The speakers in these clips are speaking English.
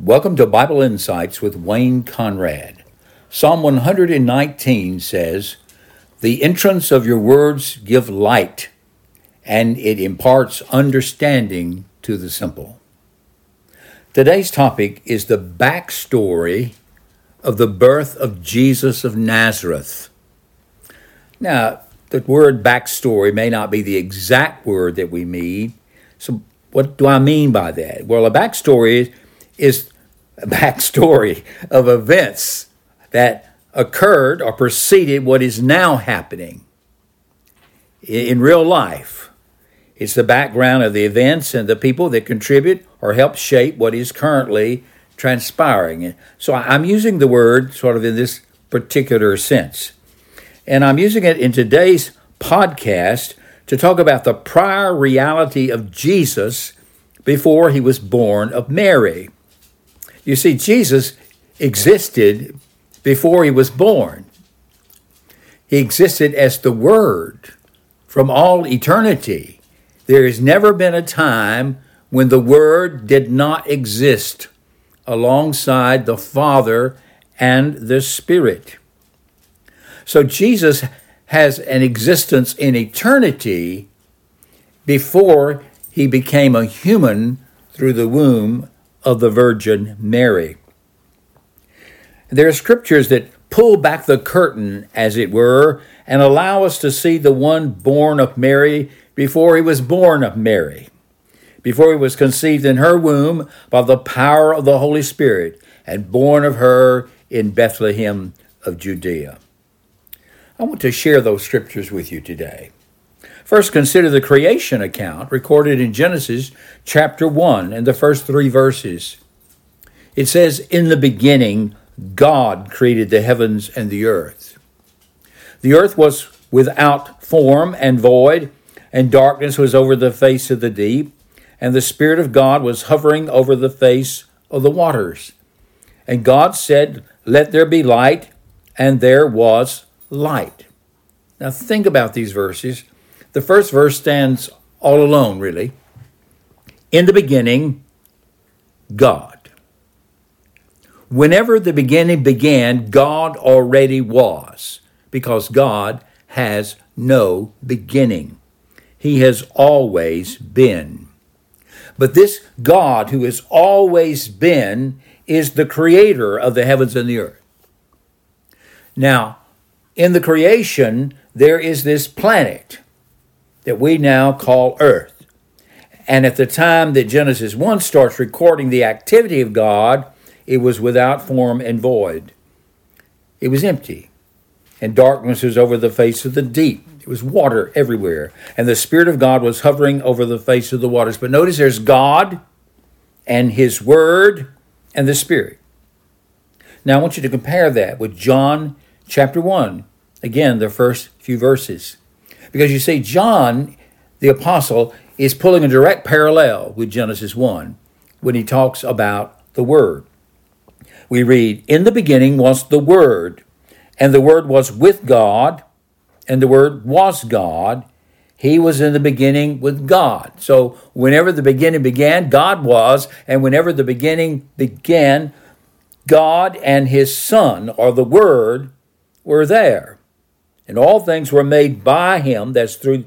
Welcome to Bible Insights with Wayne Conrad. Psalm 119 says, The entrance of your words give light, and it imparts understanding to the simple. Today's topic is the backstory of the birth of Jesus of Nazareth. Now, the word backstory may not be the exact word that we need. So, what do I mean by that? Well, a backstory is is a backstory of events that occurred or preceded what is now happening in real life. It's the background of the events and the people that contribute or help shape what is currently transpiring. So I'm using the word sort of in this particular sense. And I'm using it in today's podcast to talk about the prior reality of Jesus before he was born of Mary. You see, Jesus existed before he was born. He existed as the Word from all eternity. There has never been a time when the Word did not exist alongside the Father and the Spirit. So Jesus has an existence in eternity before he became a human through the womb of the Virgin Mary. There are scriptures that pull back the curtain, as it were, and allow us to see the one born of Mary before he was born of Mary, before he was conceived in her womb by the power of the Holy Spirit, and born of her in Bethlehem of Judea. I want to share those scriptures with you today. First, consider the creation account recorded in Genesis chapter 1 and the first three verses. It says, In the beginning, God created the heavens and the earth. The earth was without form and void, and darkness was over the face of the deep, and the Spirit of God was hovering over the face of the waters. And God said, Let there be light, and there was light. Now think about these verses. The first verse stands all alone, really. In the beginning, God. Whenever the beginning began, God already was, because God has no beginning. He has always been. But this God who has always been is the creator of the heavens and the earth. Now, in the creation, there is this planet that we now call earth. And at the time that Genesis 1 starts recording the activity of God, it was without form and void. It was empty, and darkness was over the face of the deep. It was water everywhere, and the Spirit of God was hovering over the face of the waters. But notice there's God and His Word and the Spirit. Now I want you to compare that with John chapter 1. Again, the first few verses. Because you see, John, the apostle, is pulling a direct parallel with Genesis 1 when he talks about the Word. We read, In the beginning was the Word, and the Word was with God, and the Word was God. He was in the beginning with God. So whenever the beginning began, God was, and whenever the beginning began, God and His Son, or the Word, were there. And all things were made by him, that's through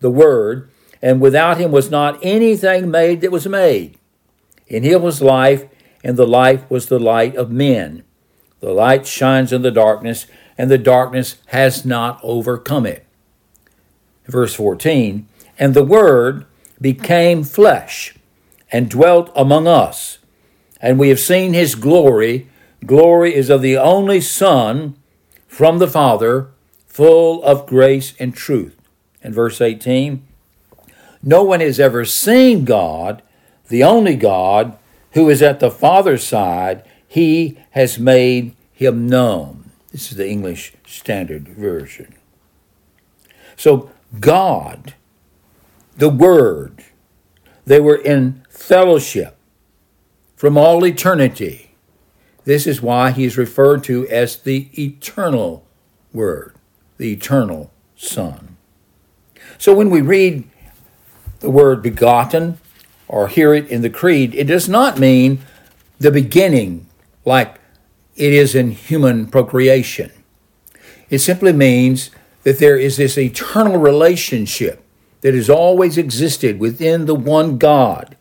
the word, and without him was not anything made that was made. In him was life, and the life was the light of men. The light shines in the darkness, and the darkness has not overcome it. Verse 14 And the Word became flesh and dwelt among us, and we have seen his glory. Glory is of the only Son from the Father full of grace and truth. In verse 18 No one has ever seen God, the only God, who is at the Father's side. He has made him known. This is the English Standard Version. So, God, the Word, they were in fellowship from all eternity. This is why he is referred to as the eternal Word the eternal Son. So when we read the word begotten or hear it in the creed, it does not mean the beginning like it is in human procreation. It simply means that there is this eternal relationship that has always existed within the one God.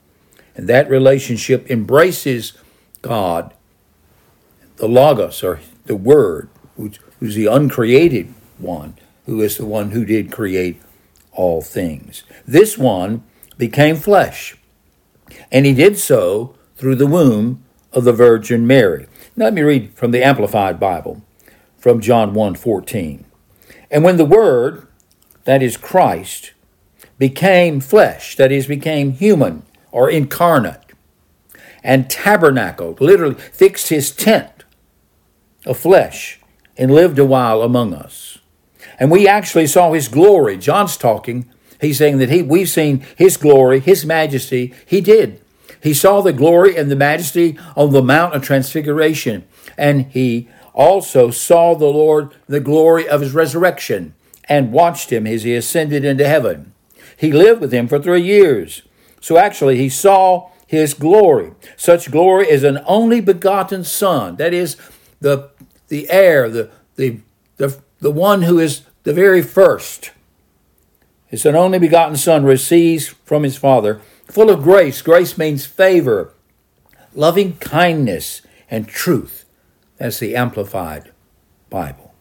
And that relationship embraces God, the Logos, or the Word, who's the uncreated one, who is the one who did create all things. This one became flesh, and he did so through the womb of the Virgin Mary. Now, let me read from the Amplified Bible from John 1 14. And when the Word, that is Christ, became flesh, that is, became human or incarnate, and tabernacled, literally fixed his tent of flesh, and lived a while among us. And we actually saw his glory. John's talking. He's saying that he, we've seen his glory, his majesty. He did. He saw the glory and the majesty on the Mount of Transfiguration, and he also saw the Lord, the glory of his resurrection, and watched him as he ascended into heaven. He lived with him for three years. So actually, he saw his glory. Such glory as an only begotten Son, that is, the, the heir, the, the, the, one who is the very first. His an only begotten Son receives from his Father full of grace. Grace means favor, loving kindness, and truth. That's the Amplified Bible.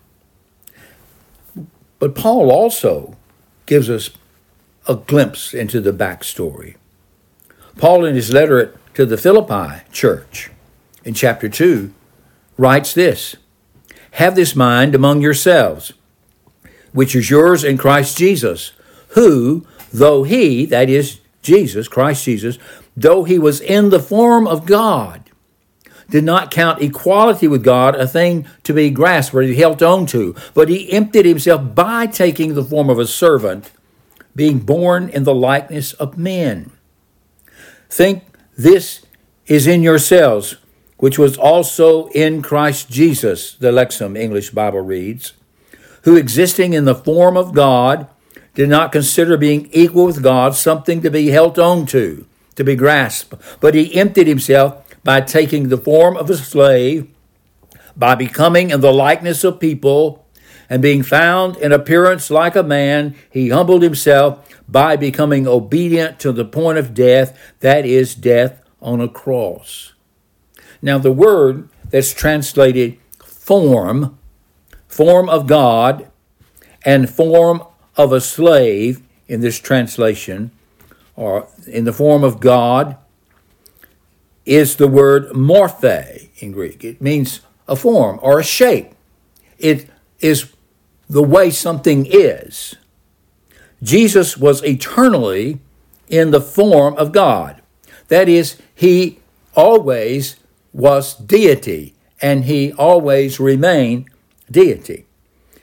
But Paul also gives us a glimpse into the backstory. Paul, in his letter to the Philippi church in chapter 2, writes this Have this mind among yourselves, which is yours in Christ Jesus, who, though he, that is, Jesus, Christ Jesus, though he was in the form of God, did not count equality with God a thing to be grasped or he held on to, but he emptied himself by taking the form of a servant, being born in the likeness of men. Think this is in yourselves, which was also in Christ Jesus, the Lexham English Bible reads, who existing in the form of God, did not consider being equal with God something to be held on to, to be grasped, but he emptied himself by taking the form of a slave, by becoming in the likeness of people, and being found in appearance like a man, he humbled himself by becoming obedient to the point of death, that is, death on a cross. Now, the word that's translated form, form of God, and form of a slave in this translation, or in the form of God, is the word morphe in Greek. It means a form or a shape. It is the way something is. Jesus was eternally in the form of God. That is, he always was deity and he always remained deity.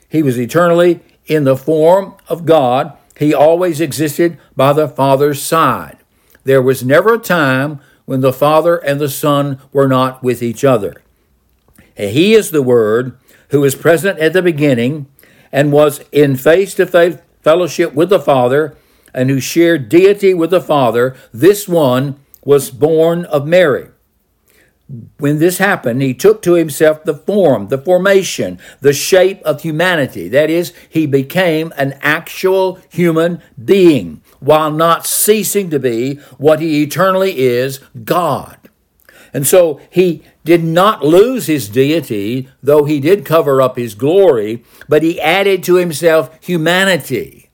He was eternally in the form of God. He always existed by the Father's side. There was never a time when the Father and the Son were not with each other. He is the Word who was present at the beginning and was in face to face fellowship with the Father and who shared deity with the Father. This one was born of Mary when this happened, he took to himself the form, the formation, the shape of humanity. That is, he became an actual human being while not ceasing to be what he eternally is God. And so he did not lose his deity, though he did cover up his glory, but he added to himself humanity.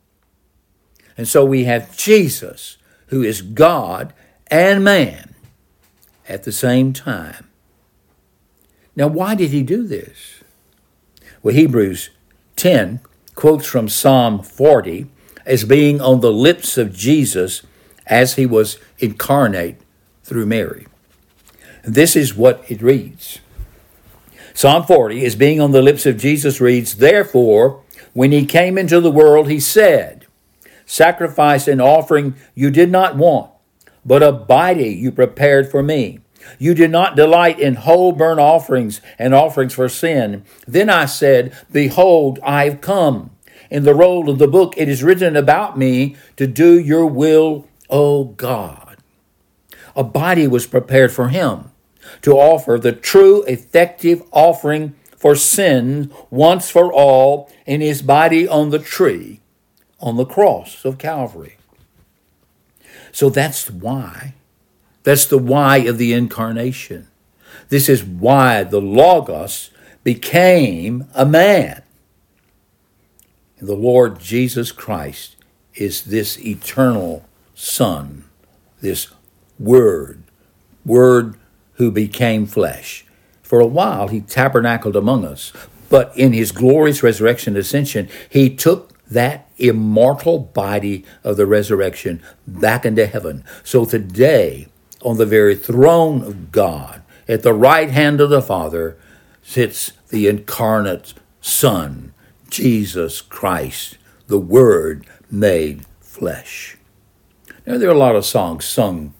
And so we have Jesus, who is God and man at the same time. Now, why did he do this? Well, Hebrews 10 quotes from Psalm 40 as being on the lips of Jesus as he was incarnate through Mary. This is what it reads. Psalm 40 is being on the lips of Jesus reads, Therefore, when he came into the world, he said, Sacrifice and offering you did not want, but a body you prepared for me. You did not delight in whole burnt offerings and offerings for sin. Then I said, Behold, I have come. In the roll of the book it is written about me to do your will, O God. A body was prepared for him. to offer the true, effective offering for sin once for all in his body on the tree, on the cross of Calvary. So that's why. That's the why of the incarnation. This is why the Logos became a man. The Lord Jesus Christ is this eternal Son, this Word, Word who became flesh. For a while, he tabernacled among us, but in his glorious resurrection and ascension, he took that immortal body of the resurrection back into heaven. So today, on the very throne of God, at the right hand of the Father, sits the incarnate Son, Jesus Christ, the Word made flesh. Now, there are a lot of songs sung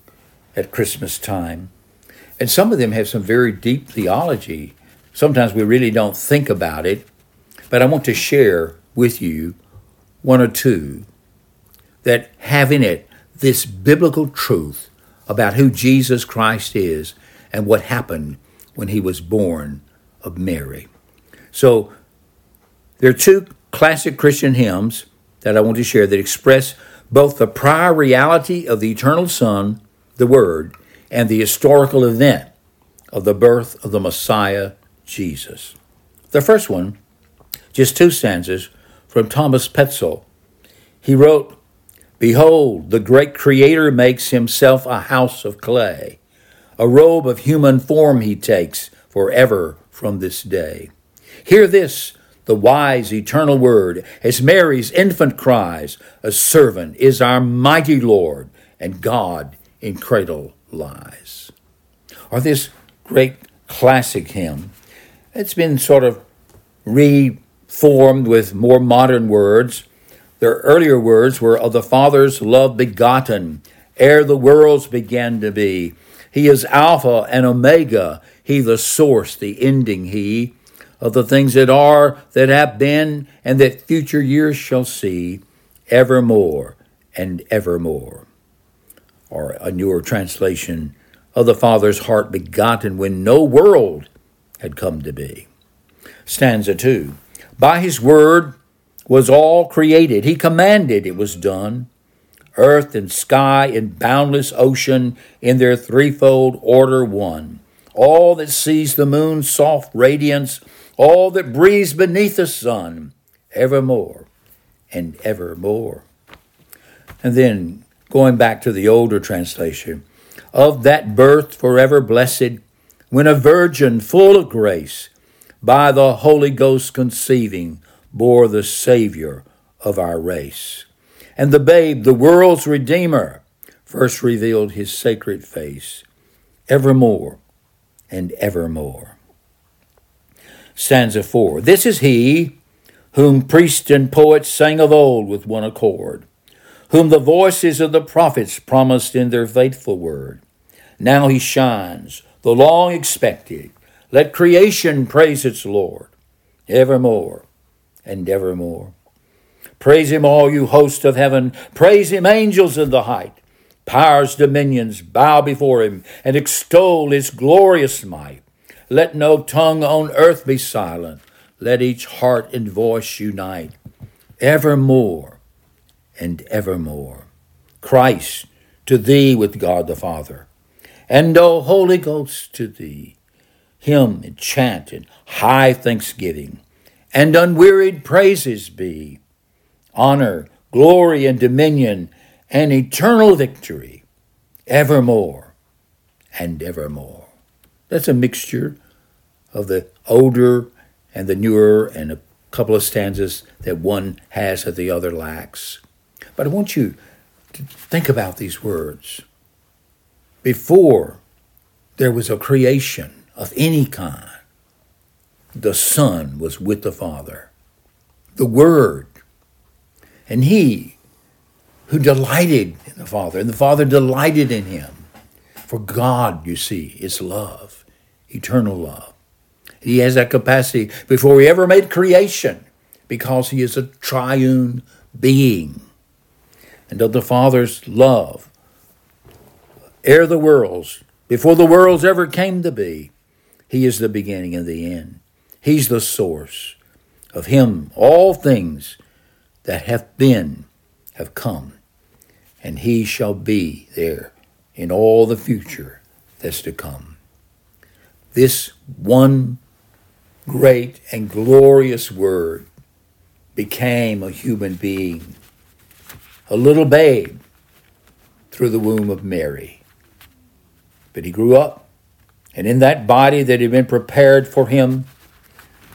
at Christmas time, and some of them have some very deep theology. Sometimes we really don't think about it, but I want to share with you one or two that have in it this biblical truth about who Jesus Christ is and what happened when he was born of Mary. So, there are two classic Christian hymns that I want to share that express both the prior reality of the eternal Son, the Word, and the historical event of the birth of the Messiah, Jesus. The first one, just two stanzas from Thomas Pestel. He wrote, Behold, the great Creator makes himself a house of clay. A robe of human form he takes forever from this day. Hear this, the wise eternal word, as Mary's infant cries, A servant is our mighty Lord, and God in cradle lies. Or this great classic hymn, it's been sort of reformed with more modern words. Their earlier words were of the Father's love begotten, ere the worlds began to be. He is Alpha and Omega, He the source, the ending, He of the things that are, that have been, and that future years shall see, evermore and evermore. Or a newer translation of the Father's heart begotten when no world had come to be. Stanza 2 By His word was all created, He commanded it was done. Earth and sky and boundless ocean in their threefold order one. All that sees the moon's soft radiance all that breathes beneath the sun, evermore and evermore. And then going back to the older translation, of that birth forever blessed, when a virgin full of grace, by the Holy Ghost conceiving, bore the Savior of our race. And the babe, the world's Redeemer, first revealed his sacred face, evermore and evermore stanza 4. This is he whom priests and poets sang of old with one accord, whom the voices of the prophets promised in their faithful word. Now he shines, the long expected. Let creation praise its Lord, evermore and evermore. Praise him, all you hosts of heaven. Praise him, angels in the height. Powers, dominions, bow before him and extol his glorious might. Let no tongue on earth be silent. Let each heart and voice unite. Evermore and evermore. Christ, to thee with God the Father. And O Holy Ghost, to thee. Hymn and chant and high thanksgiving. And unwearied praises be. Honor, glory, and dominion, and eternal victory. Evermore and evermore. That's a mixture of the older and the newer and a couple of stanzas that one has that the other lacks. But I want you to think about these words. Before there was a creation of any kind, the Son was with the Father, the Word, and He who delighted in the Father, and the Father delighted in Him. For God, you see, is love, eternal love. He has that capacity before he ever made creation because he is a triune being. And of the Father's love, ere the worlds Before the worlds ever came to be, He is the beginning and the end. He's the source. Of Him, all things that have been have come, and He shall be there in all the future that's to come. This one great and glorious Word became a human being, a little babe through the womb of Mary. But he grew up, and in that body that had been prepared for him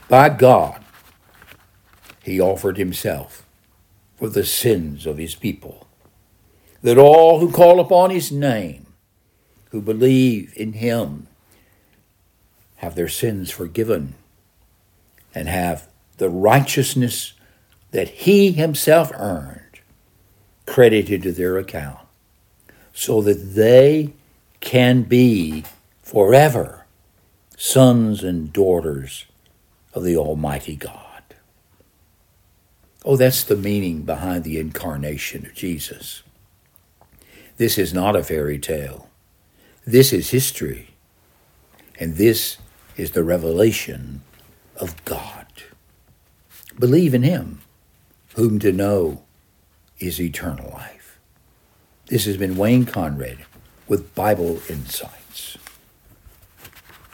by God, he offered himself for the sins of his people, that all who call upon his name, who believe in him, have their sins forgiven and have the righteousness that he himself earned credited to their account so that they can be forever sons and daughters of the Almighty God. Oh, that's the meaning behind the incarnation of Jesus. This is not a fairy tale. This is history. And this is the revelation of God. Believe in Him, whom to know is eternal life. This has been Wayne Conrad with Bible Insights.